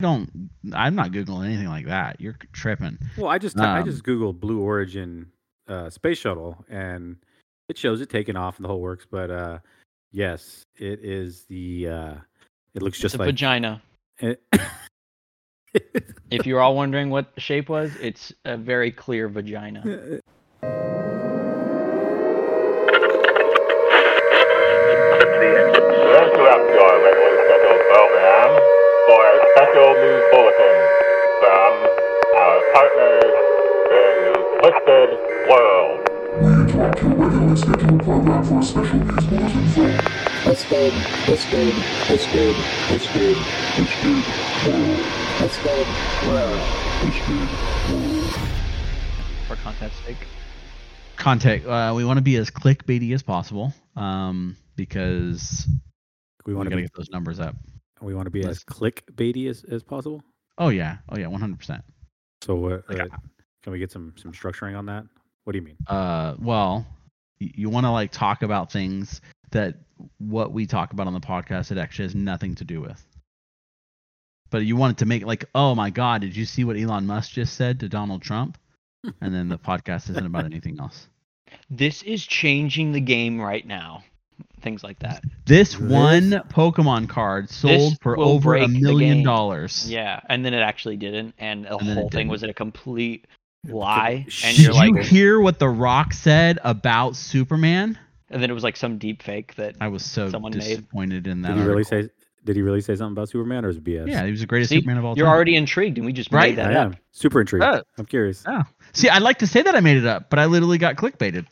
Don't. I'm not googling anything like that. You're tripping. Well, I just I Um, just googled Blue Origin uh, space shuttle and it shows it taking off and the whole works. But uh, yes, it is the. Uh, it looks It's just a like vagina. it- If you're all wondering what the shape was, it's a very clear vagina. the Twisted World. We interrupt your regularly scheduled program for a special news bulletin from Twisted, Twisted, Twisted, Twisted, Twisted World. Twisted World. Twisted World. For content's sake. Contact. Uh, we want to be as clickbaity as possible, um, because we we want to get those numbers up. we want to be as clickbaity as, as possible. Oh yeah. Oh yeah. One hundred percent. So what? Like, uh, can we get some some structuring on that? What do you mean? Uh, well, you want to like talk about things that what we talk about on the podcast it actually has nothing to do with. But you want it to make like, oh my God, did you see what Elon Musk just said to Donald Trump? And then the podcast isn't about anything else. This is changing the game right now. Things like that. This This- one Pokemon card sold for over a million dollars. Yeah, and then it actually didn't, and the And whole thing didn't. was a complete lie. And Did you're you like, hear what The Rock said about Superman? and then it was like some deep fake that. I was so Someone made. disappointed in that. Did he really article. say? Did he really say something about Superman or is it BS? Yeah, he was the greatest See, Superman of all time. You're already intrigued, and we just Right? made that I up. am super intrigued. Oh. I'm curious. Oh. See, I'd like to say that I made it up, but I literally got clickbaited.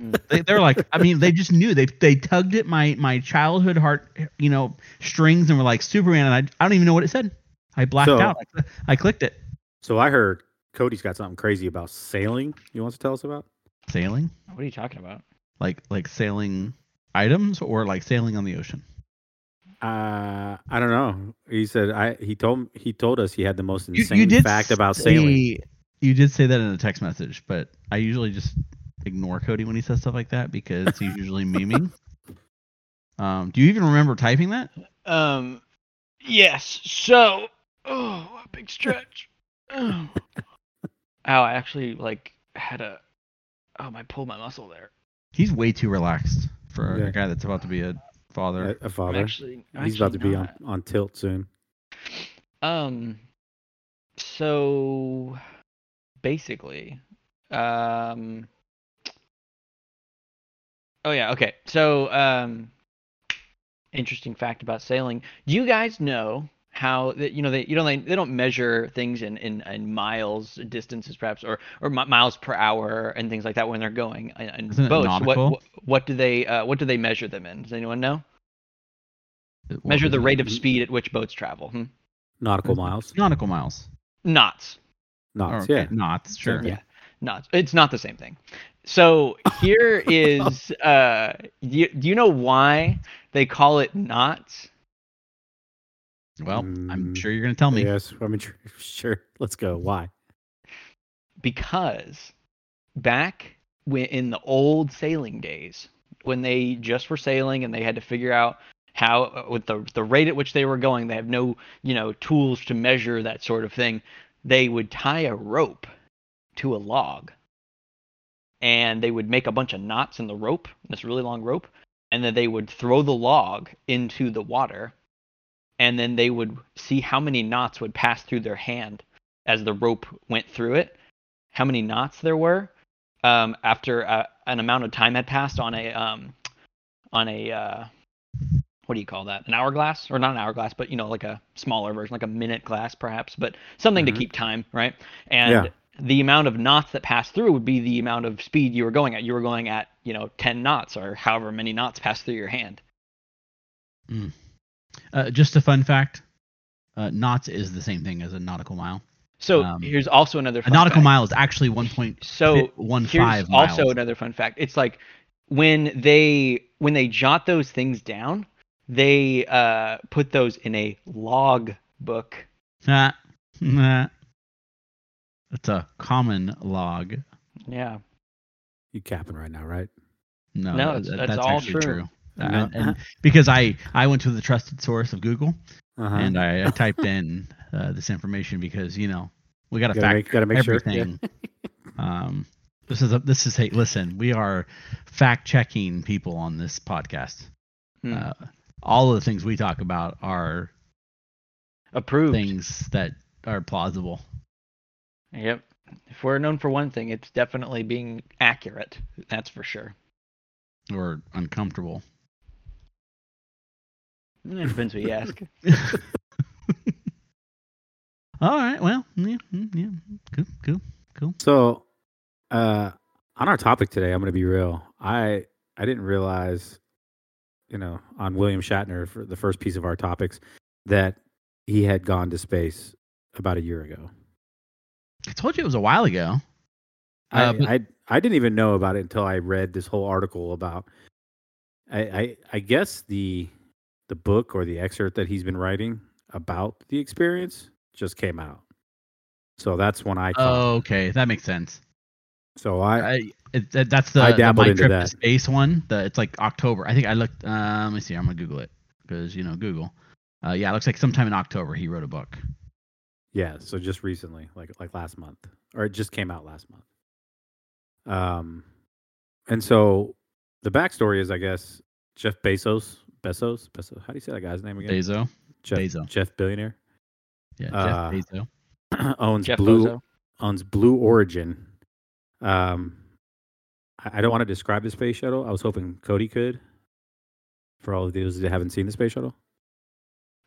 Mm. they, they're like, I mean, they just knew. They they tugged at my my childhood heart, you know, strings and were like Superman, and I I don't even know what it said. I blacked So- out. I, I clicked it. So I heard Cody's got something crazy about sailing. You want to tell us about? Sailing, What are you talking about? like like sailing items, or like sailing on the ocean. Uh, I don't know. He said I. He told he told us he had the most insane you did fact about say- sailing. You did say that in a text message, but I usually just ignore Cody when he says stuff like that because he's usually memeing. Um, do you even remember typing that? Um, yes. So, oh, a big stretch. Oh. Ow! I actually like had a. Oh, I pulled my muscle there. He's way too relaxed for Yeah. a guy that's about to be a father. A, a I'm father. actually, He's about to actually be on, on tilt soon. Um, so basically, um, oh yeah, okay. So, um, interesting fact about sailing. Do you guys know how that you know they you know they, they don't measure things in, in, in miles distances perhaps or or mi- miles per hour and things like that when they're going in, in Isn't boats. What, what what do they uh, what do they measure them in? Does anyone know? What Measure the it? rate of speed at which boats travel. Hmm? Nautical miles. nautical miles. Knots. Knots. Oh, okay, Yeah. knots. Sure. Yeah, not. It's not the same thing. So here is. Uh, do you, do you know why they call it knots? Well, I'm Mm, sure you're going to tell me. Yes, I'm sure. Let's go. Why? because back when, in the old sailing days, when they just were sailing and they had to figure out how, with the the rate at which they were going, they have no you know tools to measure that sort of thing. They would tie a rope to a log, and they would make a bunch of knots in the rope, this really long rope, and then they would throw the log into the water, and then they would see how many knots would pass through their hand as the rope went through it how many knots there were um, after uh, an amount of time had passed on a um, on a uh, what do you call that? An hourglass or not an hourglass, but you know like a smaller version, like a minute glass perhaps, but something Mhm. to keep time, right? And Yeah. the amount of knots that passed through would be the amount of speed you were going at. You were going at you know 10 knots or however many knots passed through your hand. Uh, just a fun fact: uh, knots is the same thing as a nautical mile. So Um, here's also another A nautical fact. mile is actually one point So one five miles. also another fun fact. It's like when they when they jot those things down, they uh, put those in a log book. Nah, nah. It's a common log. Yeah. You capping right now, right? No, No, that- it's- that's all actually true. Uh, and, and because I I went to the trusted source of Google Uh-huh. and I, I typed in uh, this information because you know we got to fact make- gotta make sure, yeah. everything. um, this is a this is hey listen we are fact checking people on this podcast. Hmm. Uh, all of the things we talk about are Approved. things that are plausible. Yep. If we're known for one thing, it's definitely being accurate. That's for sure. or uncomfortable. It depends who you ask. All right. Well, yeah, mm, yeah. Cool, cool, cool. So, uh, on our topic today, I'm going to be real. I I didn't realize, you know, on William Shatner for the first piece of our topics, that he had gone to space about a year ago. I told you it was a while ago. I, Uh, but- I I didn't even know about it until I read this whole article about. I, I I guess the the book or the excerpt that he's been writing about the experience just came out. So that's when I. Oh, okay, that makes sense. So I, I it, that's the, I the dabbled my into trip that. to space one. The it's like October. I think I looked. Uh, let me see. I'm gonna Google it because you know Google. Uh, yeah, it looks like sometime in October he wrote a book. Yeah, so just recently, like like last month, or it just came out last month. Um, and so the backstory is, I guess, Jeff Bezos, Bezos, Bezos. How do you say that guy's name again? Bezo. Jeff, Bezos. Jeff billionaire Yeah, Uh, Jeff Bezos. owns Jeff Blue Bozo. owns Blue Origin. Um, I, I don't want to describe the space shuttle. I was hoping Cody could. For all of those that haven't seen the space shuttle,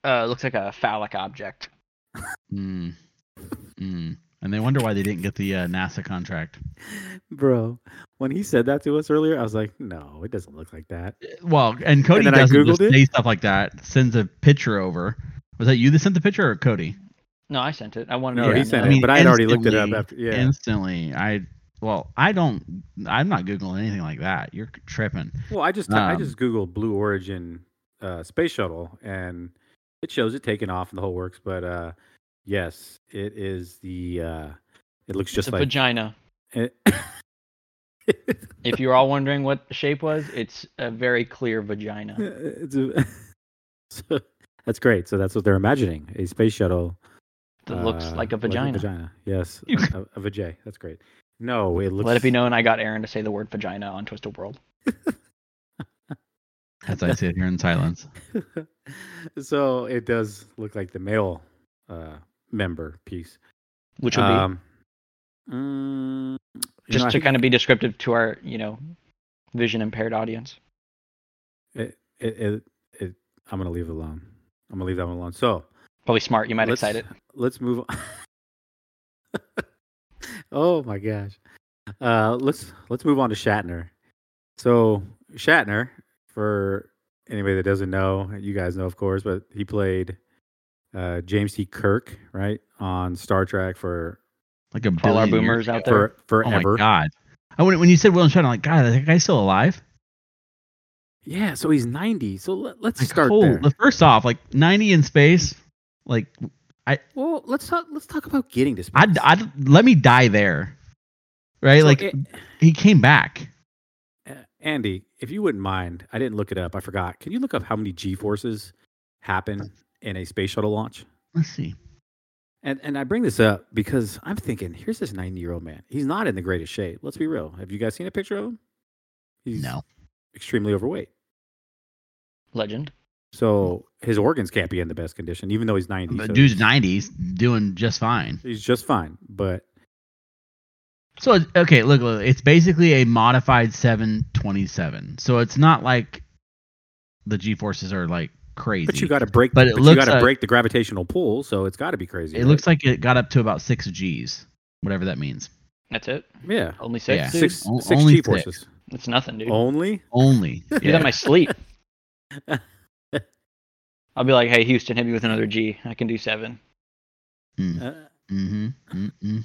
Uh, looks like a phallic object. Mm. Mm. And they wonder why they didn't get the uh, NASA contract. bro. When he said that to us earlier, I was like, "No, it doesn't look like that." Well, and Cody then I doesn't just it. say stuff like that. Sends a picture over. Was that you that sent the picture or Cody? No, I sent it. I wanted No, to. he get sent another- it, but I had already looked it up after. Yeah, Instantly, I well, I don't. I'm not googling anything like that. You're tripping. Well, I just I Um, just googled Blue Origin uh, space shuttle, and it shows it taking off and the whole works. But uh, yes, it is the. Uh, it looks It's just a like vagina. it- If you're all wondering what the shape was, it's a very clear vagina. it's a, so, that's great. So that's what they're imagining: a space shuttle That looks uh, like a vagina. vagina, yes, a, a vajay. That's great. No, it looks. Let it be known I got Aaron to say the word vagina on Twisted World. As I sit here in silence. so it does look like the male uh, member piece. Which would be Um, mm, just know, to kind of be descriptive to our, you know, vision impaired audience. it, it, it, it, I'm gonna leave it alone. I'm gonna leave that one alone. So Probably smart. You might excite it. Let's move on. oh my gosh. Uh, let's let's move on to Shatner. So Shatner, for anybody that doesn't know, you guys know of course, but he played uh, James T. Kirk, right, on Star Trek for Like a For all our billion boomers years out there. for Oh forever. my god! I when when you said William Shatner, I'm like, God, that guy's still alive. Yeah, so he's 90. So let, us Like, start holy- there. First off, like 90 in space. Like, I. Well, let's talk. Let's talk about getting to space. I'd, I'd let me die there, right? So like, it- he came back. Uh, Andy, if you wouldn't mind, I didn't look it up. I forgot. Can you look up how many G forces happen in a space shuttle launch? Let's see. And and I bring this up because I'm thinking, here's this 90 year old man. He's not in the greatest shape. Let's be real. Have you guys seen a picture of him? He's No. extremely overweight. Legend. So his organs can't be in the best condition, even though he's 90. The so dude's he's- 90s, doing just fine. He's just fine. But So okay, look, look, it's basically a modified 727. So it's not like the G forces are like crazy. but you got to break. But But, you got to like- break the gravitational pull, so it's got to be crazy. it right? looks like it got up to about six G's, whatever that means. That's it. yeah, Only six. Yeah. dude? six O- six only G six. forces It's nothing, dude. only. Only. Do that Yeah. in my sleep. I'll be like, hey, Houston, hit me with another G. I can do seven. Mm, Uh, mhm, mm, mm.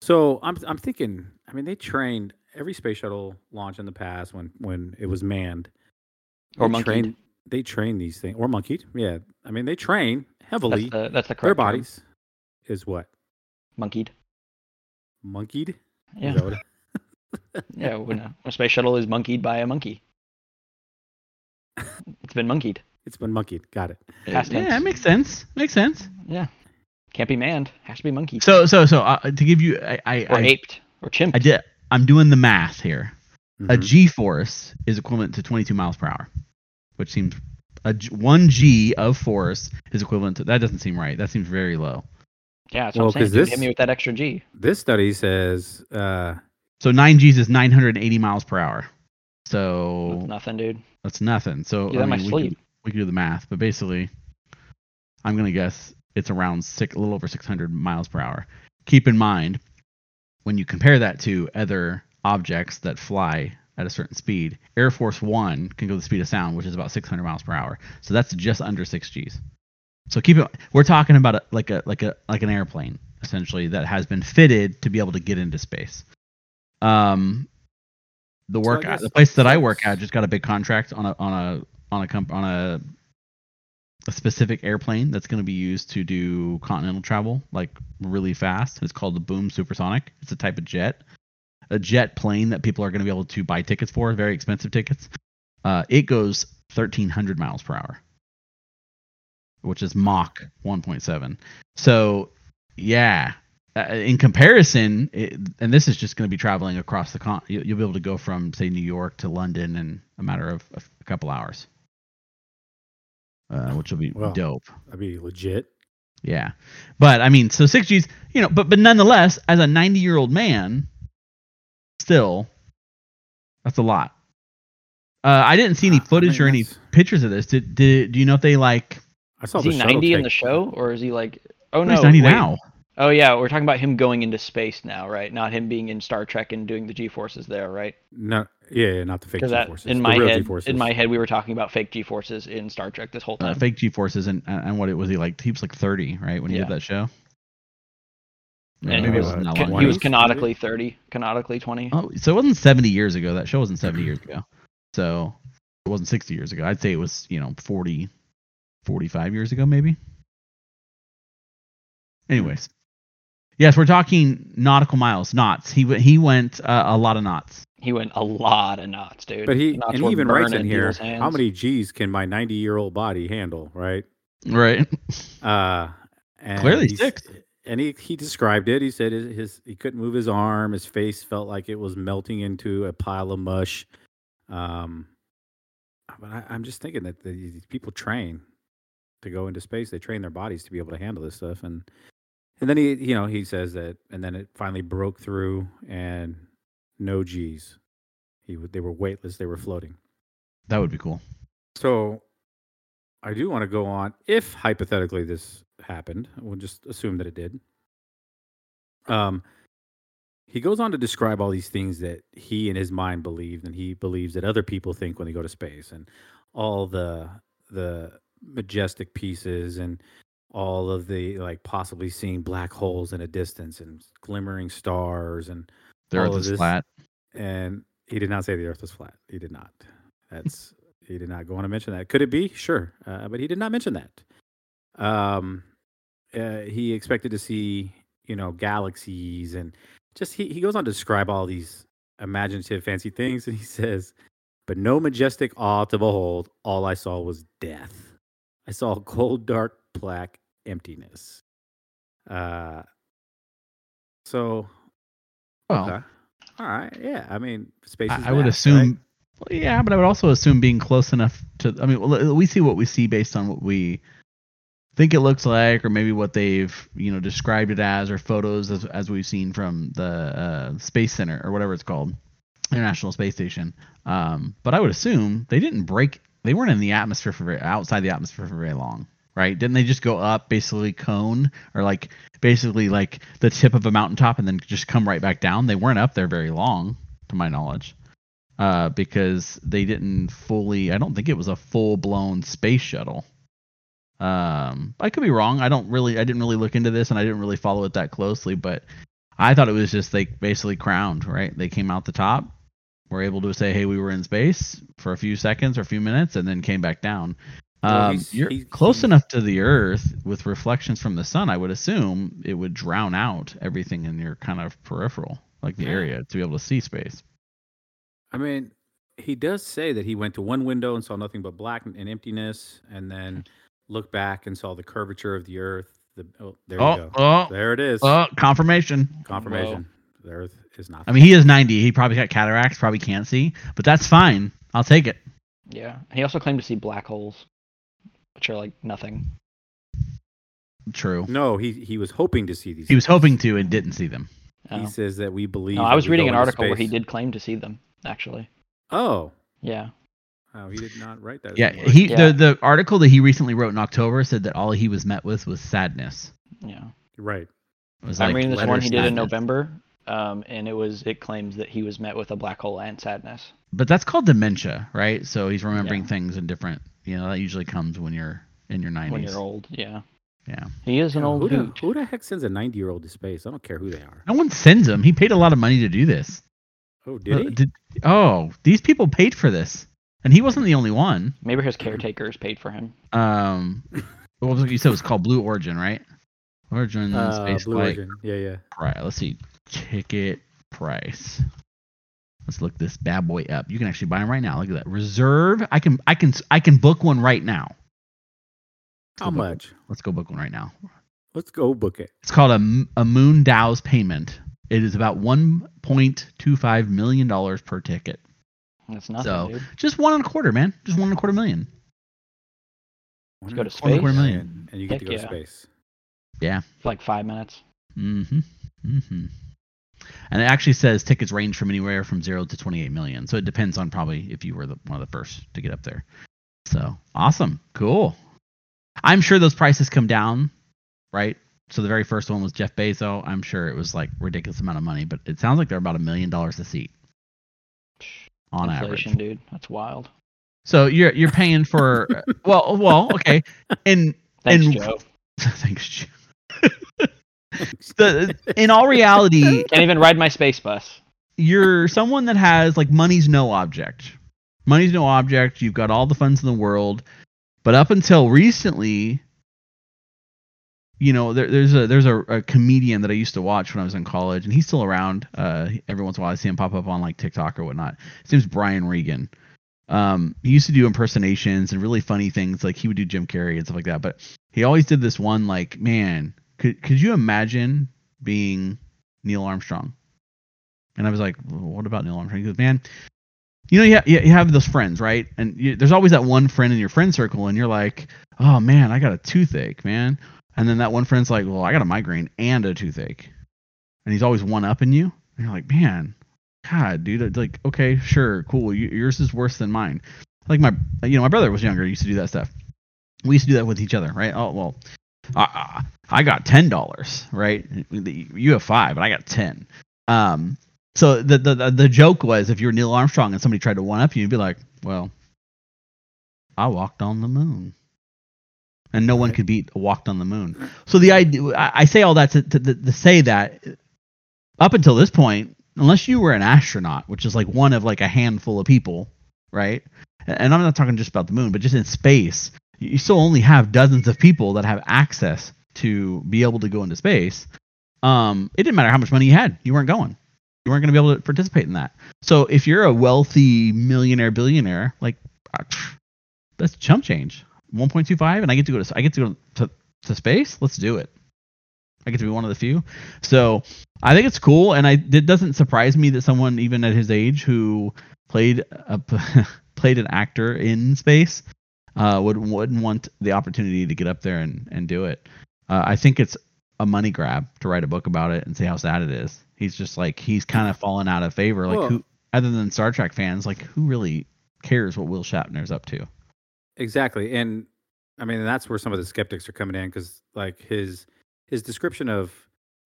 So I'm I'm thinking. I mean, they trained every space shuttle launch in the past when when it was manned. Or they monkeyed. train, They train these things or monkeyed. Yeah, I mean they train heavily. That's the, that's the correct Their term. bodies is what Monkeyed. monkeyed. Yeah. that what it- Yeah. When a, a space shuttle is monkeyed by a monkey. It's been monkeyed. it's been monkeyed. Got it. Past yeah, that makes sense. Makes sense. Yeah. Can't be manned. Has to be monkey. So, so, so, uh, to give you, I, I, or I, aped. Or chimp. I did. I'm doing the math here. A Mhm. G force is equivalent to 22 miles per hour, which seems a G- one G of force is equivalent to that. Doesn't seem right. That seems very low. yeah, that's Well, what I'm saying. 'cause dude. this- Hit me with that extra G. This study says uh, So nine G's is 980 miles per hour. That's So nothing, dude. that's nothing. So Do that I in my mean, we sleep. could, we could do the math, but basically, I'm gonna guess it's around six, a little over 600 miles per hour. Keep in mind, when you compare that to other objects that fly at a certain speed, Air Force One can go the speed of sound, which is about 600 miles per hour. So that's just under six G's. So keep it. We're talking about a, like a like a like an airplane essentially that has been fitted to be able to get into space. Um, the So work guess- the place that I work at just got a big contract on a on a on a comp on a a specific airplane that's going to be used to do continental travel like really fast. It's called the Boom Supersonic. It's a type of jet, a jet plane that people are going to be able to buy tickets for, very expensive tickets. Uh, it goes 1,300 miles per hour, which is Mach 1.7. So, yeah, uh, in comparison, it, and this is just going to be traveling across the con. You, you'll be able to go from say New York to London in a matter of a, a couple hours, uh, which will be Wow. dope. that'd be legit. Yeah, but I mean, so six G's, you know, but but nonetheless, as a ninety-year-old man, still, that's a lot. Uh, I didn't see any Uh, footage or any pictures of this. Did, did do you know if they like? I saw Is the he shuttle 90 in the show? Or is he like. Oh, no. he's ninety wait. now. Oh, yeah. We're talking about him going into space now, right? Not him being in Star Trek and doing the G forces there, right? No, yeah, yeah, not the fake G-forces. in my head, G-forces. in my head, we were talking about fake G forces in Star Trek this whole Uh, time. fake G forces and and what it was he like? He was like thirty, right, when he Yeah. did that show. And he maybe was, wasn't long he was ago. canonically 30, canonically 20. Oh, so it wasn't seventy years ago. That show wasn't seventy years ago. So it wasn't sixty years ago. I'd say it was you know 40, 45 years ago maybe. Anyways, yes, we're talking nautical miles, knots. He went he went uh, a lot of knots. He went a lot of knots, dude. But he Knots and he even writes in here how many G's can my 90 year old body handle, right? Right. Uh, and Clearly six. And he, he described it. He said his, his he couldn't move his arm. His face felt like it was melting into a pile of mush. Um, but I, I'm just thinking that the, these people train to go into space. They train their bodies to be able to handle this stuff. And and then he you know he says that and then it finally broke through and no G's. He they were weightless. They were floating. That would be cool. So I do want to go on. If hypothetically this happened, we'll just assume that it did. Um, he goes on to describe all these things that he in his mind believed, and he believes that other people think when they go to space, and all the the majestic pieces, and all of the like possibly seeing black holes in a distance, and glimmering stars, and The Earth is flat. and he did not say the Earth was flat. He did not. That's he did not go on to mention that. Could it be? Sure, uh, but he did not mention that. Um, uh, he expected to see, you know, galaxies and just he, he goes on to describe all these imaginative, fancy things, and he says, "But no majestic awe to behold. All I saw was death. I saw cold, dark, black emptiness." Uh, so Well, okay, all right, yeah. I mean, space. Is I, I would vast, right? assume. Well, yeah, but I would also assume being close enough to. I mean, we see what we see based on what we think it looks like, or maybe what they've you know described it as, or photos as, as we've seen from the uh, space center or whatever it's called, International Space Station. Um, but I would assume they didn't break. They weren't in the atmosphere for very, outside the atmosphere for very long, right? Didn't they just go up basically cone or like basically like the tip of a mountaintop and then just come right back down? They weren't up there very long, to my knowledge uh, because they didn't fully. I don't think it was a full blown space shuttle. Um, I could be wrong. I don't really. I didn't really look into this, and I didn't really follow it that closely. But I thought it was just they basically crowned. Right? They came out the top, were able to say, "Hey, we were in space for a few seconds or a few minutes," and then came back down. Well, Um, he's- you're close enough to the Earth with reflections from the sun. I would assume it would drown out everything in your kind of peripheral, like the Yeah. area, to be able to see space. I mean, he does say that he went to one window and saw nothing but black and emptiness, and then looked back and saw the curvature of the earth. The oh, there you Oh, go. oh, there it is. oh, confirmation. Confirmation. The earth is not. I mean, he is 90. He probably got cataracts, probably can't see, but that's fine. I'll take it. Yeah. He also claimed to see black holes, which are like nothing. True. no, he he was hoping to see these. He was hoping to and didn't see them. Oh. He Oh. says that we believe. No, I was reading an article where he did claim to see them. Actually. Oh, Yeah. Oh, he did not write that. Yeah, anymore. he Yeah. the the article that he recently wrote in October said that all he was met with was sadness. Yeah. right. Was I'm like reading this one he did in. November, um, and it was it claims that he was met with a black hole and sadness. But that's called dementia, right? So he's remembering Yeah. things in different. You know, that usually comes when you're in your 90s. When you're old, yeah. Yeah. He is an Yeah, old who, the, who the heck sends a 90 year old to space? I don't care who they are. No one sends him. He paid a lot of money to do this. Oh, did he? Uh, oh, these people paid for this, and he wasn't the only one. Maybe his caretakers paid for him. Um, what was it you said it was called Blue Origin, right? Origin Uh, space Blue flight Origin. Yeah, yeah. price. Let's see, ticket price. Let's look this bad boy up. You can actually buy them right now. Look at that. Reserve. I can I can I can book one right now. How book one. much? Let's go book one right now. Let's go book it. It's called a, a Moon Dow's payment. It is about 1.25 million dollars per ticket. That's nothing, So dude. just one and a quarter, man. Just one and a quarter million. One go and to a quarter million, And you get Heck to go to yeah. space. For like five minutes. Mm-hmm. Mm-hmm. And it actually says tickets range from anywhere from zero to 28 million. So it depends on probably if you were the, one of the first to get up there. So awesome. Cool. I'm sure those prices come down, right? So the very first one was Jeff Bezos. I'm sure it was like ridiculous amount of money, but it sounds like they're about a million dollars a seat on Inflation, average. dude. That's wild. So you're you're paying for well well okay and Thanks, And- Joe. thanks Stu. the in all reality Can't even ride my space bus. you're someone that has like money's no object. Money's no object. You've got all the funds in the world, but up until recently, you know, there, there's a there's a, a comedian that I used to watch when I was in college, and he's still around. Uh, every once in a while, I see him pop up on like TikTok or whatnot. His name's Brian Regan. Um, he used to do impersonations and really funny things, like he would do Jim Carrey and stuff like that. But he always did this one, like, man, could could you imagine being Neil Armstrong? And I was like, well, what about Neil Armstrong? He goes, man, you know, you, ha- you have those friends, right? And you, there's always that one friend in your friend circle, and you're like, oh man, I got a toothache, man. And then that one friend's like, well, I got a migraine and a toothache, and he's always one upping you. And you're like, man, God, dude, like, okay, sure, cool. You, yours is worse than mine. Like my, you know, my brother was younger, used to do that stuff. We used to do that with each other, right? Oh well, I, I got ten dollars, right? You have five, but I got ten. Um, so the, the the the joke was if you were Neil Armstrong and somebody tried to one up you, you'd be like, well, I walked on the moon, and no one could beat walked on the moon. So the idea, I, I say all that to, to to say that up until this point, unless you were an astronaut, which is like one of like a handful of people, right? And I'm not talking just about the moon, but just in space, you still only have dozens of people that have access to be able to go into space. Um, it didn't matter how much money you had, you weren't going. You weren't going to be able to participate in that. So if you're a wealthy millionaire billionaire, like uh, that's chump change. 1.25, and I get to go to I get to go to, to space. Let's do it. I get to be one of the few. So I think it's cool, and I it doesn't surprise me that someone even at his age who played a, played an actor in space uh, would wouldn't want the opportunity to get up there and and do it. Uh, I think it's a money grab to write a book about it and see how sad it is. He's just like he's kind of fallen out of favor. Like who, other than Star Trek fans, like who really cares what Will Shatner's up to? Exactly, and I mean that's where some of the skeptics are coming in because like his his description of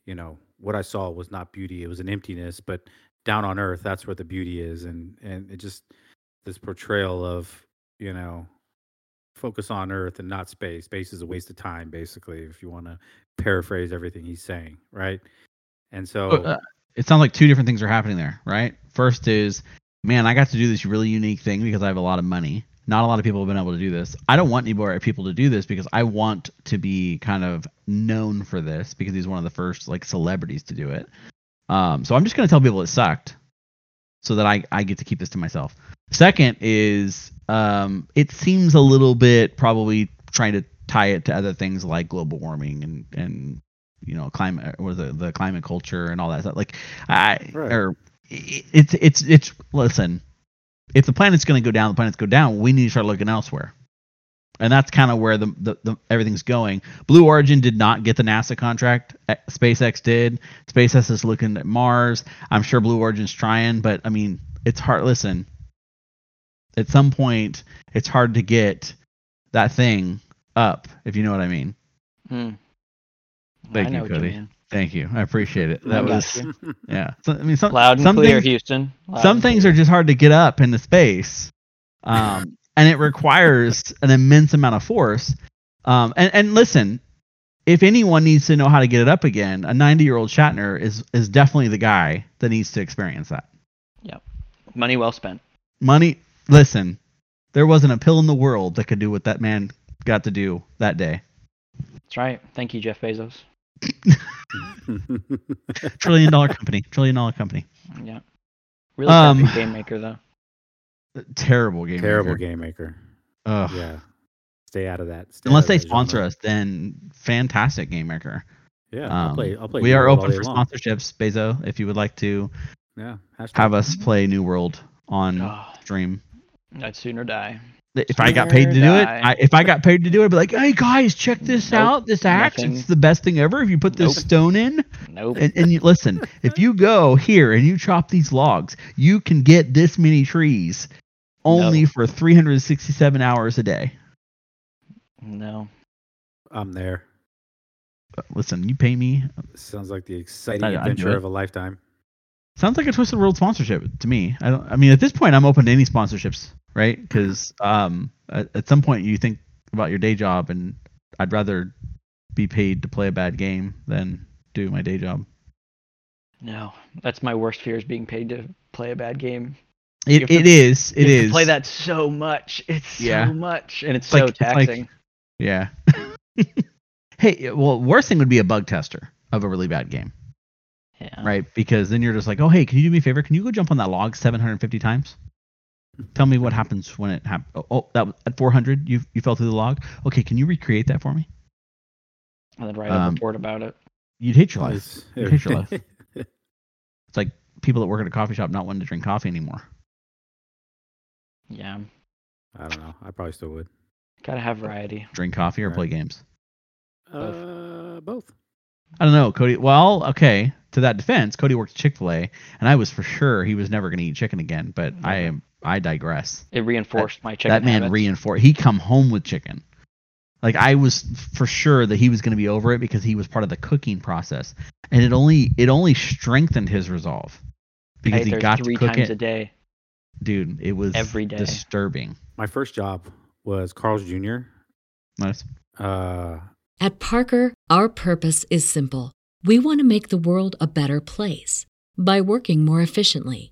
you know what I saw was not beauty; it was an emptiness. But down on Earth, that's where the beauty is, and and it just this portrayal of you know focus on Earth and not space. Space is a waste of time, basically, if you want to paraphrase everything he's saying, right? And so Uh, it sounds like two different things are happening there, right? First is, man, I got to do this really unique thing because I have a lot of money. Not a lot of people have been able to do this. I don't want any more people to do this because I want to be kind of known for this because he's one of the first like celebrities to do it. Um, so I'm just gonna tell people it sucked, so that I I get to keep this to myself. Second is, um, it seems a little bit probably trying to tie it to other things like global warming and and you know climate or the the climate culture and all that stuff. Like I Right. or i- it's it's it's listen, if the planet's going to go down, the planet's go down. We need to start looking elsewhere, and that's kind of where the, the the everything's going. Blue Origin did not get the NASA contract. eh, SpaceX did. SpaceX is looking at Mars. I'm sure Blue Origin's trying, but I mean, it's hard. Listen, at some point, it's hard to get that thing up, if you know what I mean. Hmm. Thank I you, know what you Cody. mean. Thank you. I appreciate it. That was yeah. So, I mean, some, loud and some clear, things, Houston. Loud some things clear. are just hard to get up into space, um, and it requires an immense amount of force. Um, and and listen, if anyone needs to know how to get it up again, a 90 year old Shatner is is definitely the guy that needs to experience that. Yep, money well spent. Money. Listen, there wasn't a pill in the world that could do what that man got to do that day. That's right. Thank you, Jeff Bezos. Trillion dollar company. Trillion dollar company. Yeah. Really Um, perfect game maker though. Terrible game. Maker. Terrible maker. game maker. Ugh. Yeah, stay out of that. Stay Unless out they that sponsor genre. us, then fantastic game maker. Yeah, I'll Um, play. I'll play. we New are World open for long. sponsorships, Bezo. If you would like to Yeah, hashtag. have us play New World on Oh, stream, I'd sooner die. If I got paid to do it, I, if I got paid to do it, I'd be like, "Hey guys, check this Nope, out. This axe, nothing. it's the best thing ever. If you put this Nope. stone in, Nope. and, and you listen, if you go here and you chop these logs, you can get this many trees only No. for 367 hours a day. no. I'm there. Listen, you pay me. Sounds like the exciting I- adventure it. of a lifetime. Sounds like a Twisted World sponsorship to me. I don't. I mean, at this point, I'm open to any sponsorships, right? Because um, at, at some point, you think about your day job, and I'd rather be paid to play a bad game than do my day job. No. That's my worst fear is being paid to play a bad game. It, to- it is. It you is. play that so much. It's Yeah. so much. And it's It's like- so it's like- taxing. Yeah. hey, well, worst thing would be a bug tester of a really bad game, yeah. right? Because then you're just like, oh, hey, can you do me a favor? Can you go jump on that log 750 times? Tell me what happens when it happens. Oh, oh, that at 400. You you fell through the log. Okay, can you recreate that for me? And then write a Um, report about it. You'd hate your life. It's- You hate your life. It's like people that work at a coffee shop not wanting to drink coffee anymore. Yeah. I don't know. I probably still would. Gotta have variety. Drink coffee or Right. play games. Uh, both. I don't know, Cody. Well, okay. To that defense, Cody worked Chick Fil A, and I was for sure he was never going to eat chicken again. But I am. I digress. It reinforced my chicken that man habits. reinforced. He come home with chicken. Like I was for sure that he was going to be over it because he was part of the cooking process, and it only it only strengthened his resolve because ate he there got to three cook times it. a day. Dude, it was Every day. disturbing. My first job was Carl's Jr. Nice. Uh, At Parker, our purpose is simple. We want to make the world a better place by working more efficiently,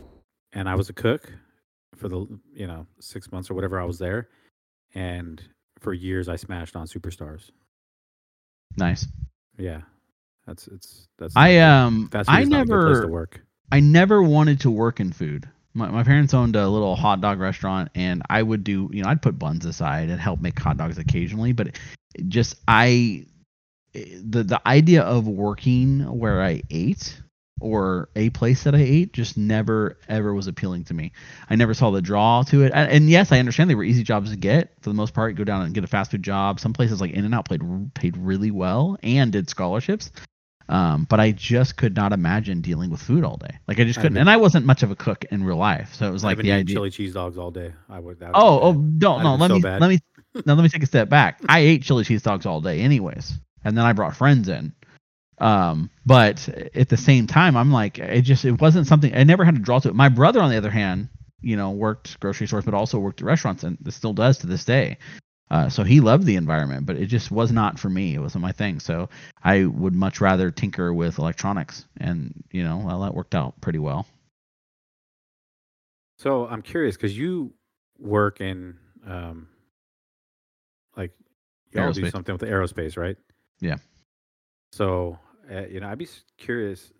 and I was a cook for the you know six months or whatever I was there, and for years I smashed on superstars. Nice. Yeah, that's it's that's. I um fast I food is not a good place to never work. I never wanted to work in food. My, my parents owned a little hot dog restaurant, and I would do, you know, I'd put buns aside and help make hot dogs occasionally. But just I, the the idea of working where I ate or a place that I ate just never ever was appealing to me. I never saw the draw to it. And, and yes, I understand they were easy jobs to get for the most part. Go down and get a fast food job. Some places like In and Out paid paid really well and did scholarships. Um, but I just could not imagine dealing with food all day. Like I just couldn't. been- And I wasn't much of a cook in real life, so it was I've like the idea. chili cheese dogs all day. I would. That Oh, oh, don't no. Let so me bad. let me now let me take a step back. I ate chili cheese dogs all day, anyways, and then I brought friends in. Um, but at the same time, I'm like, it just it wasn't something I never had to draw to it. My brother, on the other hand, you know, worked grocery stores, but also worked at restaurants, and still does to this day. Uh, so he loved the environment, but it just was not for me. It wasn't my thing. So I would much rather tinker with electronics, and you know, well, that worked out pretty well. So I'm curious because you work in um, like you all do something with the aerospace, right? Yeah. So uh, you know, I'd be curious.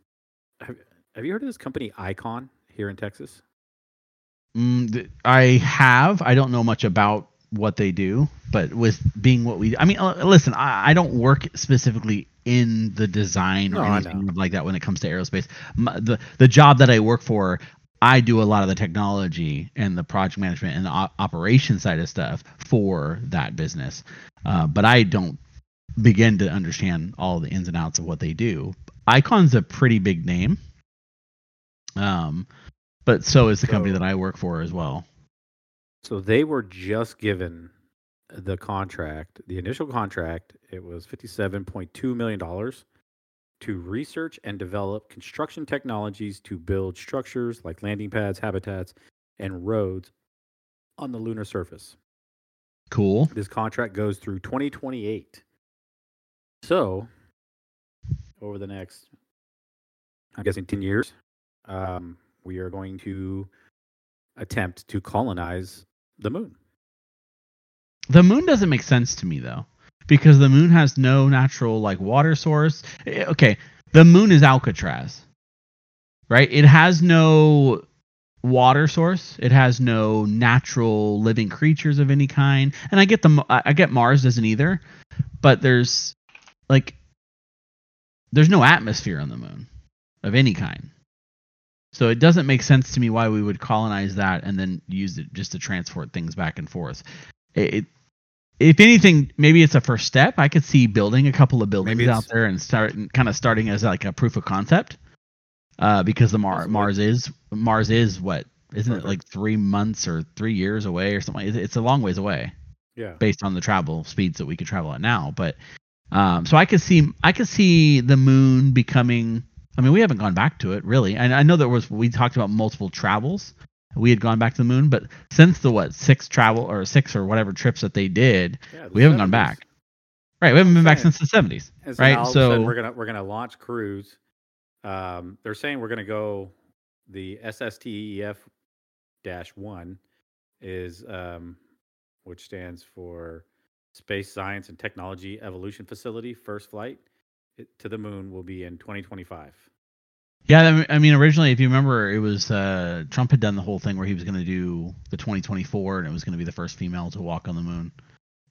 Have Have you heard of this company Icon here in Texas? Mm, th- I have. I don't know much about what they do, but with being what we, I mean, uh, listen, I, I don't work specifically in the design or No, anything like that when it comes to aerospace. My, the the job that I work for, I do a lot of the technology and the project management and the o- operation side of stuff for that business, uh, but I don't begin to understand all the ins and outs of what they do. Icon's a pretty big name. Um, but so is the company that I work for as well. So they were just given the contract, the initial contract. It was fifty-seven point two million dollars to research and develop construction technologies to build structures like landing pads, habitats, and roads on the lunar surface. Cool. This contract goes through 2028. So, over the next, I'm guessing, 10 years, um, we are going to attempt to colonize the moon. The moon doesn't make sense to me though, because the moon has no natural like water source. Eh, Okay, the moon is Alcatraz, right? It has no water source. It has no natural living creatures of any kind. And I get the I I get Mars doesn't either, but there's like there's no atmosphere on the moon of any kind. So it doesn't make sense to me why we would colonize that and then use it just to transport things back and forth. It, it- if anything, maybe it's a first step. I could see building a couple of buildings out there and start kind of starting as like a proof of concept. uh, because the Mar- Mars is Mars is what isn't it like three months or three years away or something? It's, it's a long ways away Yeah. based on the travel speeds that we could travel at now. But um, so I could see I could see the moon becoming. I mean, we haven't gone back to it really. And I know there was we talked about multiple travels. We had gone back to the moon, but since the what six travel or six or whatever trips that they did, yeah we haven't gone back. Right, we haven't been back since the seventies. So Right, all of a sudden so- we're gonna we're gonna launch crews. Um, they're saying we're gonna go the SSTEF dash one is um, which stands for Space Science and Technology Evolution Facility. First flight to the moon will be in 2025. Yeah, I mean- originally, if you remember, it was uh, Trump had done the whole thing where he was going to do the 2024, and it was going to be the first female to walk on the moon.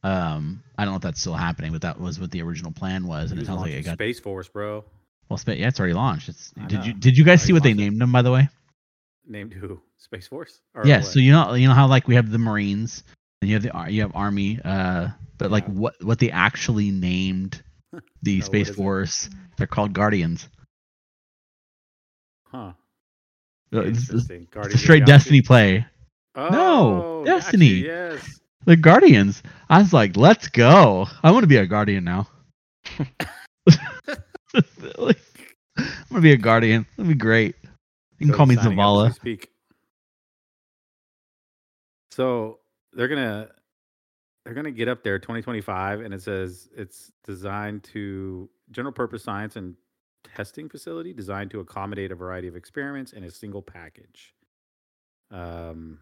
Um, I don't know if that's still happening, but that was what the original plan was, and it sounds like it got Space Force, bro. well. Spa- yeah, it's already launched. It's I did you did you guys see what they launched it. named them by the way? Named who? Space Force? Or Yeah, what? so you know you know how like we have the Marines you have the you have Army, uh, but like Yeah. what what they actually named the No, what Space is it? Force? They're called Guardians. huh? Uh, It's, it's- Interesting. it's Guardians a straight? Destiny play. Oh, No, gotcha, Destiny. Yes. The Guardians. I was like, let's go. I want to be a Guardian now. Like, I'm gonna be a Guardian. That'd be great. You can So call me he's signing up as we Zavala. Speak. So they're gonna they're gonna get up there 2025, and it says it's designed to general purpose science and testing facility designed to accommodate a variety of experiments in a single package. Um,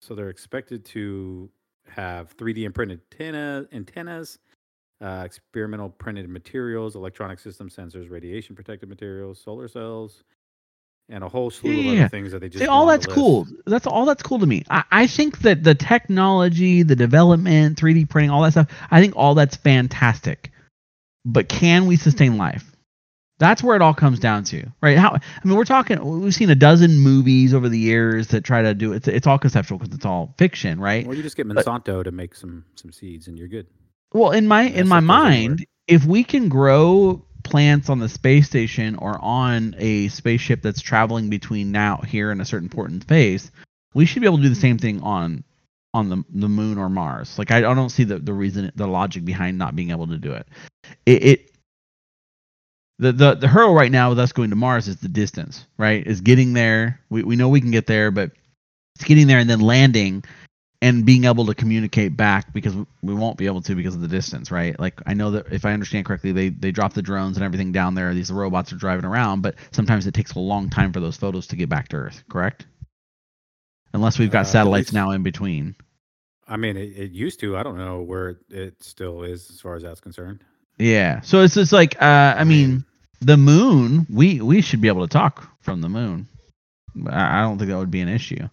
so they're expected to have 3D imprinted antenna, antennas, uh, experimental printed materials, electronic system sensors, radiation protected materials, solar cells, and a whole slew of other things that they just all that's cool. That's all that's cool to me. I, I think that the technology, the development, 3D printing, all that stuff, I think all that's fantastic. But can we sustain life? That's where it all comes down to, right? How I mean, we're talking. We've seen a dozen movies over the years that try to do it. It's, all conceptual because it's all fiction, right? Or you just get But- Monsanto to make some some seeds, and you're good. Well, in my in my mind, if we can grow plants on the space station or on a spaceship that's traveling between now here and a certain port in space, we should be able to do the same thing on on the the moon or Mars. Like I, I don't see the the reason the logic behind not being able to do it. It, it the, the the hurdle right now with us going to Mars is the distance, right? Is getting there. We we know we can get there, but it's getting there and then landing and being able to communicate back because we- won't be able to because of the distance, right? Like I know that if I understand correctly, they they drop the drones and everything down there. These robots are driving around, but sometimes it takes a long time for those photos to get back to Earth, correct? Unless we've Uh, got at satellites least- now in between. I mean, it, it used to. I don't know where it, it still is as far as that's concerned. Yeah. So it's just like uh, I mean, the moon. We we should be able to talk from the moon. I I don't think that would be an issue.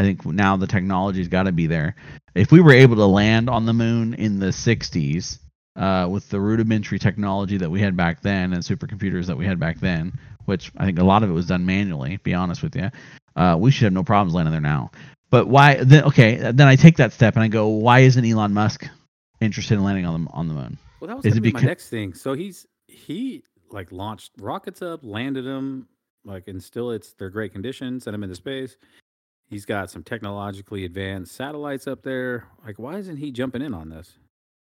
I think now the technology's got to be there. If we were able to land on the moon in the 60s uh, with the rudimentary technology that we had back then and supercomputers that we had back then, which I think a lot of it was done manually, be honest with you, uh, we should have no problems landing there now. But why? Then okay, then I take that step and I go, why isn't Elon Musk interested in landing on the on the moon? Well, that was Is gonna it be my next thing. So he's he like launched rockets up, landed them, like, and still it's they're great condition, sent them into space. He's got some technologically advanced satellites up there. Like, why isn't he jumping in on this?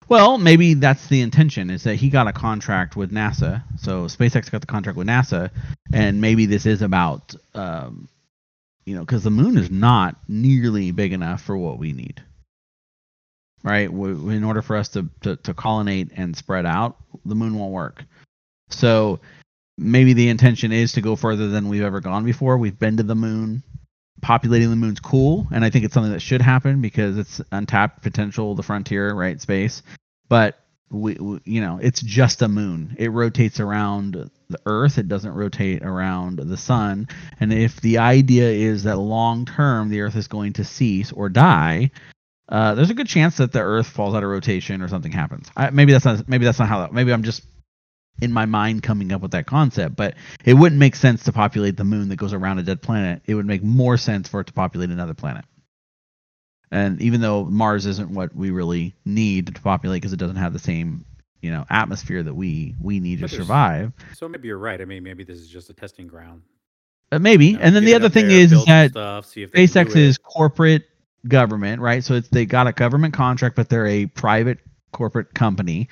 Well, maybe that's the intention is that he got a contract with NASA. So SpaceX got the contract with NASA, and maybe this is about, um, you know, because the moon is not nearly big enough for what we need. Right? W- In order for us to, to, to colonate and spread out, the moon won't work. So maybe the intention is to go further than we've ever gone before. We've been to the moon. Populating the moon's cool, and I think it's something that should happen because it's untapped potential, the frontier, right? Space. But we, we you know it's just a moon. It rotates around the earth. It doesn't rotate around the sun. And if the idea is that long term the earth is going to cease or die uh, there's a good chance that the earth falls out of rotation or something happens. I, maybe that's not maybe that's not how that maybe i'm just in my mind coming up with that concept but it wouldn't make sense to populate the moon that goes around a dead planet it would make more sense for it to populate another planet and even though Mars isn't what we really need to populate because it doesn't have the same you know atmosphere that we we need But to survive. So maybe you're right. I mean, maybe this is just a testing ground. Uh, maybe. you know, and then the other thing there, is, is that stuff, see if they SpaceX is corporate government, right? So it's they got a government contract, but they're a private corporate company,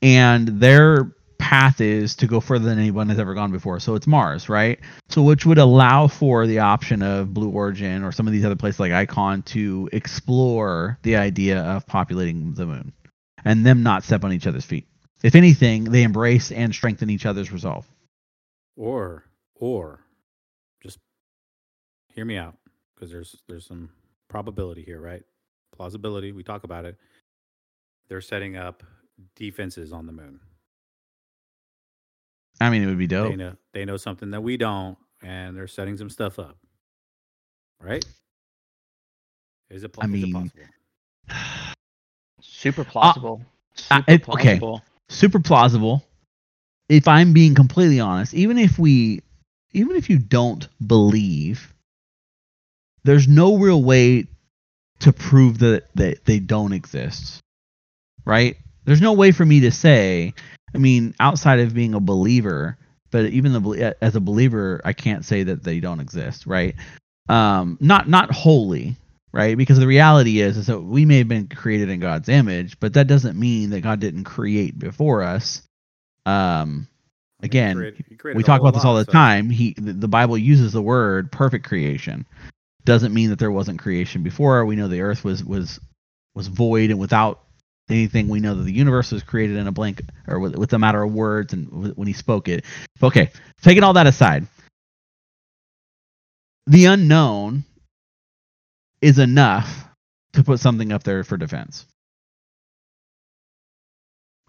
and their path is to go further than anyone has ever gone before. So it's Mars, right? So which would allow for the option of Blue Origin or some of these other places like Icon to explore the idea of populating the moon, and them not step on each other's feet. If anything, they embrace and strengthen each other's resolve. or or just hear me out because there's there's some probability here, right? Plausibility. We talk about it. They're setting up defenses on the moon. I mean, it would be dope. They know they know something that we don't, and they're setting some stuff up. Right? Is it, pl- I is it mean, possible? Super plausible. uh, Super it- okay. plausible. super plausible. If I'm being completely honest, even if we, even if you don't believe, there's no real way to prove that, that they don't exist, right? There's no way for me to say, I mean, outside of being a believer, but even the, as a believer, I can't say that they don't exist, right? Um, not not wholly, right? Because the reality is, is that we may have been created in God's image, but that doesn't mean that God didn't create before us. Um, I mean, he again, created- created we talk about this all lot, the so- time. He, the the Bible uses the word perfect creation. Doesn't mean that there wasn't creation before. We know the earth was was was void and without anything. We know that the universe was created in a blank or with, with a matter of words and when he spoke it. Okay, taking all that aside, the unknown is enough to put something up there for defense.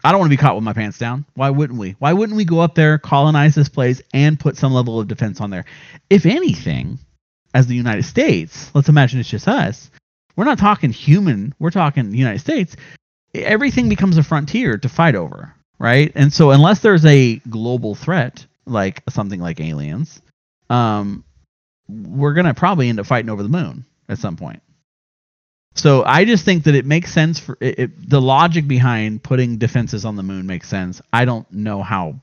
I don't want to be caught with my pants down. Why wouldn't we? Why wouldn't we go up there, colonize this place, and put some level of defense on there? If anything, as the United States, let's imagine it's just us. We're not talking human. We're talking the United States. Everything becomes a frontier to fight over, right? And so, unless there's a global threat like something like aliens, um, we're gonna probably end up fighting over the moon at some point. So I just think that it makes sense for it, it, the logic behind putting defenses on the moon makes sense. I don't know how,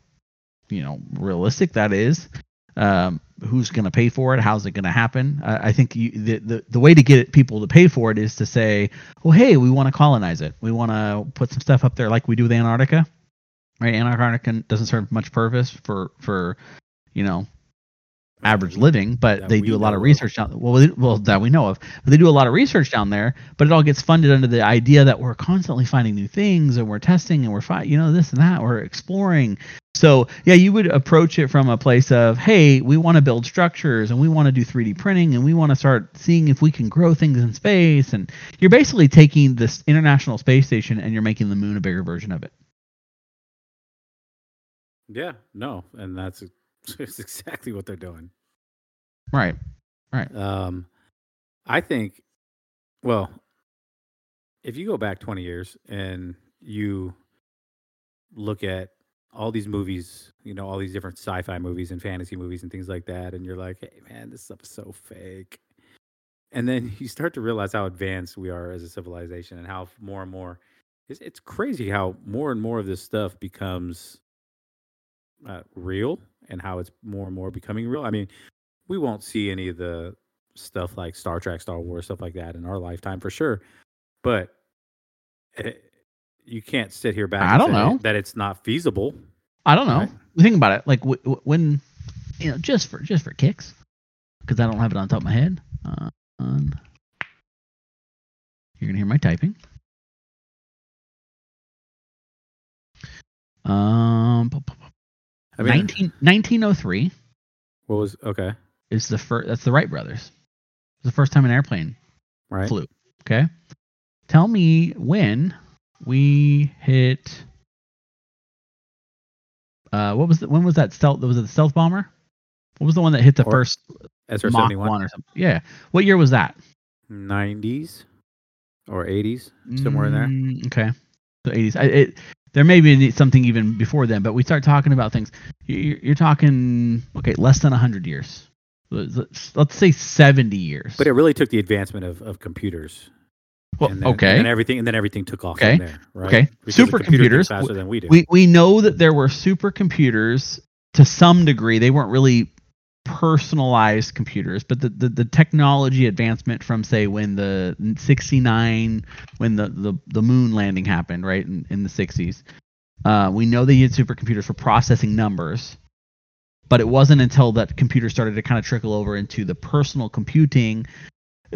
you know, realistic that is. Um, who's going to pay for it? How's it going to happen? Uh, I think you, the, the the way to get people to pay for it is to say, well, hey, we want to colonize it. We want to put some stuff up there like we do with Antarctica. Right? Antarctica doesn't serve much purpose for for you know average living, but they do a lot of. research down well, well that we know of. But they do a lot of research down there, but it all gets funded under the idea that we're constantly finding new things and we're testing and we're fi- you know this and that, we're exploring. So, yeah, you would approach it from a place of, "Hey, we want to build structures and we want to do 3D printing and we want to start seeing if we can grow things in space." And you're basically taking this International Space Station and you're making the moon a bigger version of it. Yeah, no, and that's that's exactly what they're doing. Right. Right. Um, I think, well, if you go back 20 years and you look at all these movies, you know, all these different sci-fi movies and fantasy movies and things like that, and you're like, hey, man, this stuff is so fake. And then you start to realize how advanced we are as a civilization and how more and more it's, it's crazy how more and more of this stuff becomes uh, real and how it's more and more becoming real. I mean, we won't see any of the stuff like Star Trek, Star Wars, stuff like that in our lifetime for sure. But it, you can't sit here back. I and don't know. that it's not feasible. I don't know. Right. Think about it. Like w- w- when, you know, just for just for kicks, because I don't have it on top of my head. Uh, on. You're gonna hear my typing. Um, I mean, 19, 1903 what was okay, is the first. That's the Wright brothers. It's the first time an airplane right? flew. Okay. Tell me when we hit. Uh, what was the, when was that stealth? Was it the stealth bomber? What was the one that hit the Or- first SR seventy one or something? Yeah. What year was that? nineties or eighties, somewhere in there. Mm, Okay. The 80s. There may be something even before then, but we start talking about things. You're, you're talking okay, less than hundred years. Let's, let's say seventy years. But it really took the advancement of, of computers Well, and then, okay. And then everything, and then everything took off Okay. from there. Right? Okay. Because Supercomputers, faster than we do. we we know that there were supercomputers to some degree. They weren't really personalized computers, but the, the, the technology advancement from say when the 69 when the, the, the moon landing happened, right, in, in the 60s. Uh, we know they used supercomputers for processing numbers, but it wasn't until that computer started to kind of trickle over into the personal computing.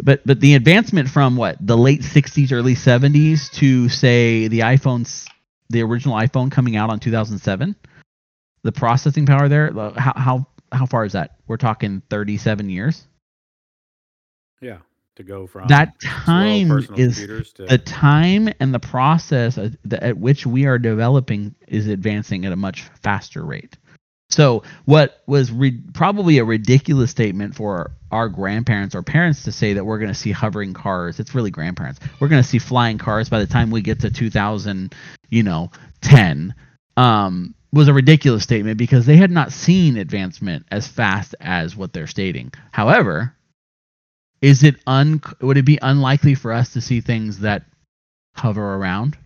But but the advancement from what the late 60s, early 70s to say the iPhones, the original iPhone coming out on 2007, the processing power there, how how how far is that? We're talking 37 years. yeah. To go from that time is to the time and the process at, which we are developing is advancing at a much faster rate. So, what was re- probably a ridiculous statement for our grandparents or parents to say that we're going to see hovering cars, it's really grandparents. We're going to see flying cars by the time we get to 2000, you know, 10. Um, was a ridiculous statement because they had not seen advancement as fast as what they're stating. However, is it un would it be unlikely for us to see things that hover around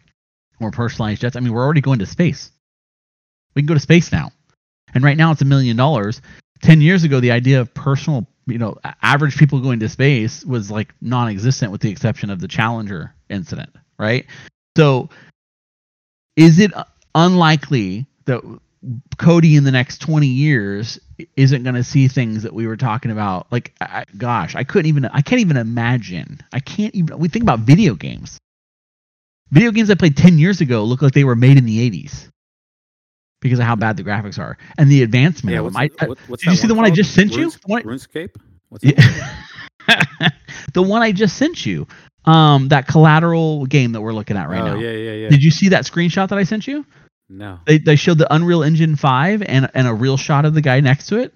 or personalized jets? I mean, we're already going to space. We can go to space now, and right now it's a million dollars. Ten years ago, the idea of personal, you know, average people going to space was like non-existent, with the exception of the Challenger incident, right? So, is it uh, unlikely that Cody in the next 20 years isn't going to see things that we were talking about. Like, I, gosh, I couldn't even, I can't even imagine. I can't even, we think about video games. Video games I played 10 years ago look like they were made in the 80s because of how bad the graphics are and the advancement yeah. What's. I, what- what's did you see the one I just sent you? Runes- The one- RuneScape. What's that? Yeah. the one I just sent you. Um, that collateral game that we're looking at right oh now. yeah, yeah, yeah. Did you see that screenshot that I sent you? No. They, they showed the Unreal Engine 5 and and a real shot of the guy next to it.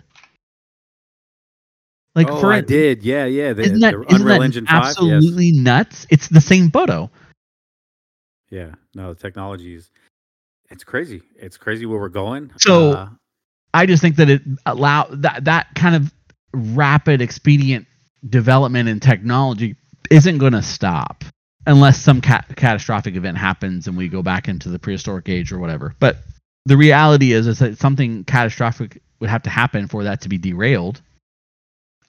Like oh, for I it, did. Yeah, yeah. The, isn't that, the isn't Unreal that Engine Five. Yes. absolutely nuts? It's the same photo. Yeah. No, the technology is. It's crazy. It's crazy where we're going. So- Uh, I just think that it allow that that kind of rapid expedient development in technology isn't going to stop unless some ca- catastrophic event happens and we go back into the prehistoric age or whatever. But the reality is, is that something catastrophic would have to happen for that to be derailed.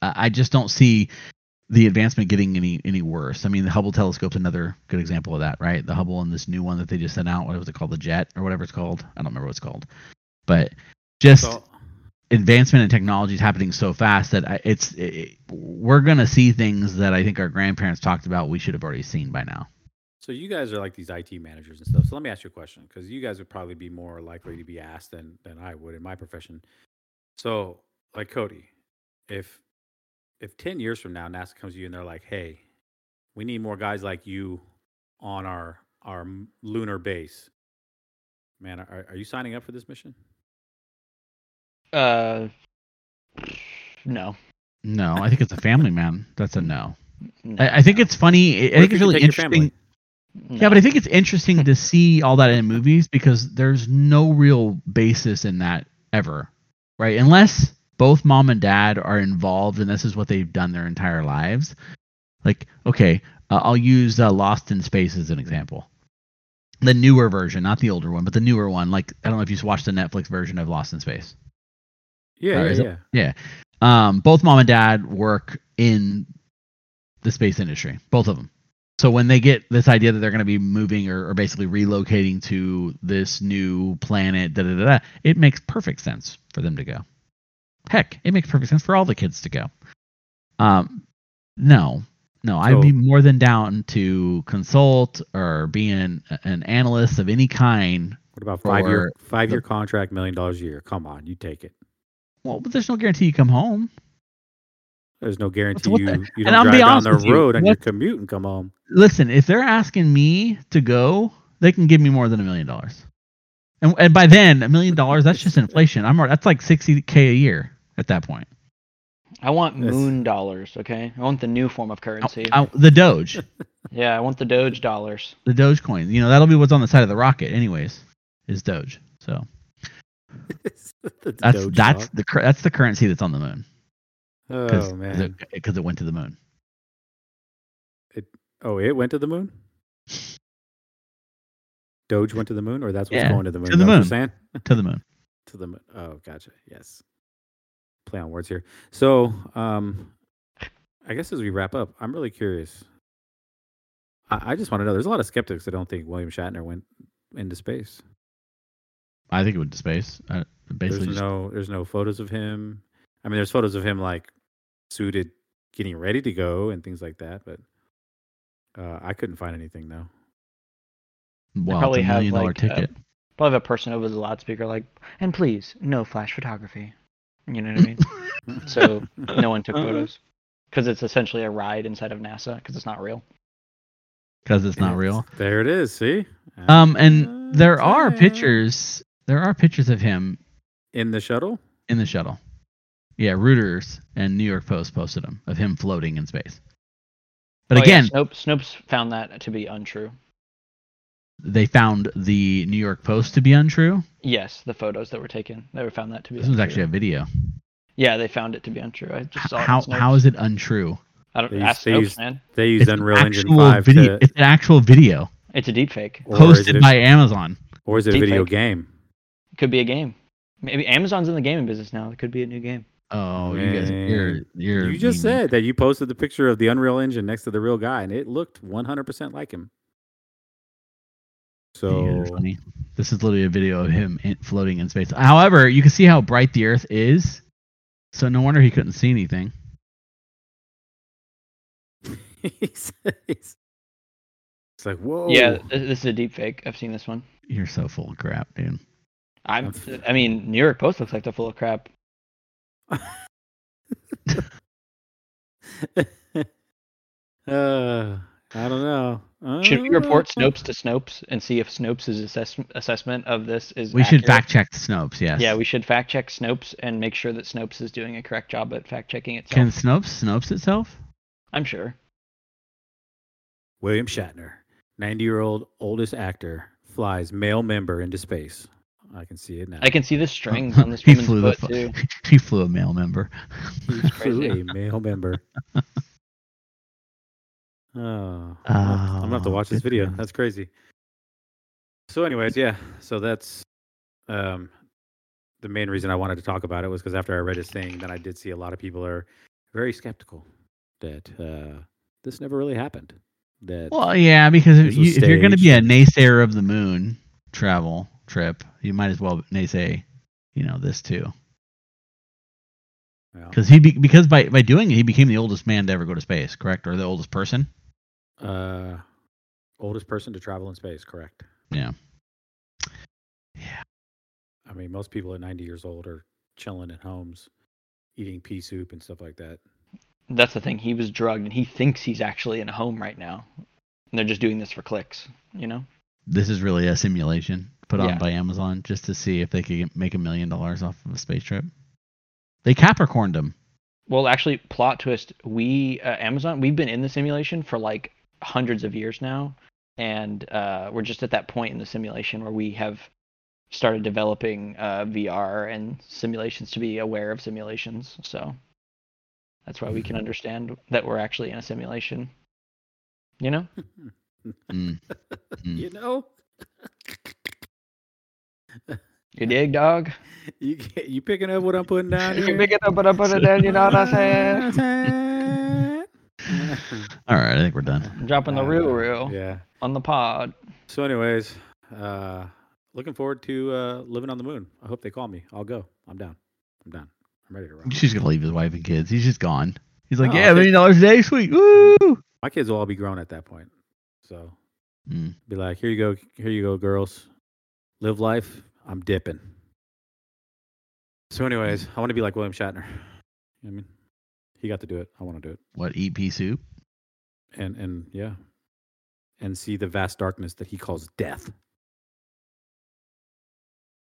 Uh, I just don't see the advancement getting any any worse. I mean, the Hubble telescope's another good example of that, right? The Hubble and this new one that they just sent out, what was it called, the Jet or whatever it's called? I don't remember what it's called, but just so, advancement in technology is happening so fast that it's it, we're gonna see things that I think our grandparents talked about. We should have already seen by now. so you guys are like these IT managers and stuff. So let me ask you a question because you guys would probably be more likely to be asked than than I would in my profession. So, like Cody, if if ten years from now NASA comes to you and they're like, "Hey, we need more guys like you on our our lunar base," man, are, are you signing up for this mission? Uh, no. No, I think it's a family man. That's a no. no. I, I think it's funny. I What think it's really could take your family? interesting. Yeah, but I think it's interesting to see all that in movies because there's no real basis in that ever, right? Unless both mom and dad are involved and this is what they've done their entire lives. Like, okay, uh, I'll use uh, Lost in Space as an example. The newer version, not the older one, but the newer one. Like, I don't know if you've watched the Netflix version of Lost in Space. Yeah, Uh, yeah, yeah. Um, both mom and dad work in the space industry, both of them. So when they get this idea that they're going to be moving or, or basically relocating to this new planet, da, da, da, da, it makes perfect sense for them to go. Heck, it makes perfect sense for all the kids to go. Um, no, no, I'd be more than down to consult or being an, an analyst of any kind. What about five year five year contract, million dollars a year? Come on, you take it. Well, but there's no guarantee you come home. There's no guarantee you the- you don't I'll be drive down the with you, road on your what- commute and come home. listen, if they're asking me to go, they can give me more than a million dollars. And and by then, a million dollars that's just inflation. I'm already, that's like 60k a year at that point. I want Yes. moon dollars. Okay, I want the new form of currency. I- the Doge, yeah, I want the Doge dollars. the Doge coin. You know, that'll be what's on the side of the rocket anyways, is Doge. So The that's Doge that's the that's the currency that's on the moon oh man. because it, went to the moon. Oh, it went to the moon. Doge went to the moon, or that's what's Yeah, going to the moon. to the that what you're moon. saying? to the moon. to the moon. Oh, gotcha. Yes. Play on words here. So, um, I guess as we wrap up, I'm really curious. I, I just want to know. There's a lot of skeptics that don't think William Shatner went into space. I think it went to space. Uh, basically, there's just, no, there's no photos of him. I mean, there's photos of him like suited, getting ready to go and things like that. But uh, I couldn't find anything though. well, probably it's a have, million like, ticket. Probably have a person over the loudspeaker like, and please, no flash photography. You know what I mean? so no one took photos because it's essentially a ride inside of NASA because it's not real. because it's not real. There it is. See. Um, and there are pictures. There are pictures of him in the shuttle. in the shuttle. Yeah, Reuters and New York Post posted them of him floating in space. But Oh, yeah, again, Snopes, Snopes found that to be untrue. they found the New York Post to be untrue. Yes, the photos that were taken, they were found that to be. Untrue. This was actually a video. Yeah, they found it to be untrue. I just saw. How on how is it untrue? I don't They ask used- they Snopes, used- man. They used It's an Unreal Engine Five video. to, It's an actual video It's a deep fake. posted by Amazon. or is it a Deep video fake. game? Could be a game. Maybe Amazon's in the gaming business now. It could be a new game. Oh, you guys, you're you're. You just mean. said that you posted the picture of the Unreal Engine next to the real guy, and it looked 100% like him. You guys So funny. This is literally a video of him in, floating in space. However, you can see how bright the Earth is. So no wonder he couldn't see anything. he's, he's- it's like, whoa. Yeah, this is a deep fake. I've seen this one. You're so full of crap, dude. I'm. I mean, New York Post looks like they're full of crap. uh, I don't know. Should we report Snopes to Snopes and see if Snopes' assess- assessment of this is? We should fact check Snopes. Yes. Yeah, we should fact check Snopes and make sure that Snopes is doing a correct job at fact checking itself. Can Snopes Snopes itself? I'm sure. William Shatner, 90 year old oldest actor, flies male member into space. I can see it now. I can see the strings on this he woman's flew the foot too. fu- he flew a male member. He flew a male member. Oh, I'm gonna have- I'm gonna have to Oh, watch this video. times. That's crazy. So, anyways, yeah. So that's um, the main reason I wanted to talk about it was because after I read his thing, then I did see a lot of people are very skeptical that uh, this never really happened. That Well, yeah, because if, you, if you're going to be a naysayer of the moon travel trip, you might as well naysay, you know, this too. well, Because he be, because by by doing it, he became the oldest man to ever go to space, correct, or the oldest person. uh, oldest person to travel in space, correct? Yeah. Yeah. I mean, most people at 90 years old are chilling at homes, eating pea soup and stuff like that. That's the thing. He was drugged and he thinks he's actually in a home right now. And they're just doing this for clicks, you know? This is really a simulation put Yeah. on by Amazon just to see if they could make a million dollars off of a space trip. They Capricorned him. Well, actually, plot twist. We uh, Amazon. We've been in the simulation for like hundreds of years now, and uh, we're just at that point in the simulation where we have started developing uh, VR and simulations to be aware of simulations. So that's why we can understand that we're actually in a simulation. You know? Mm. Mm. You know, You dig, dog? you you picking up what I'm putting down You here? can pick it up, but I put it down. You know what I'm saying? All right, I think we're done. I'm dropping the real, real Yeah. on the pod. So, anyways, uh, looking forward to uh, living on the moon. I hope they call me. I'll go. I'm down. I'm down. I'm ready to rock. She's gonna leave his wife and kids. He's just gone. He's like, No, yeah, I'll million dollars a day, sweet. Woo! My kids will all be grown at that point. So, Mm. be like, here you go. Here you go, girls. Live life. I'm dipping. So, anyways, I want to be like William Shatner. You know I mean, he got to do it. I want to do it. What? Eat pea soup? And and yeah, and see the vast darkness that he calls death.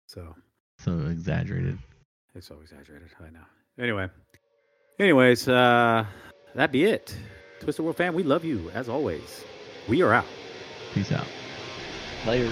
So So exaggerated. it's so exaggerated. I know. Anyway, anyways, uh, that be it. Twisted World fan, we love you as always. We are out. Peace out. Later.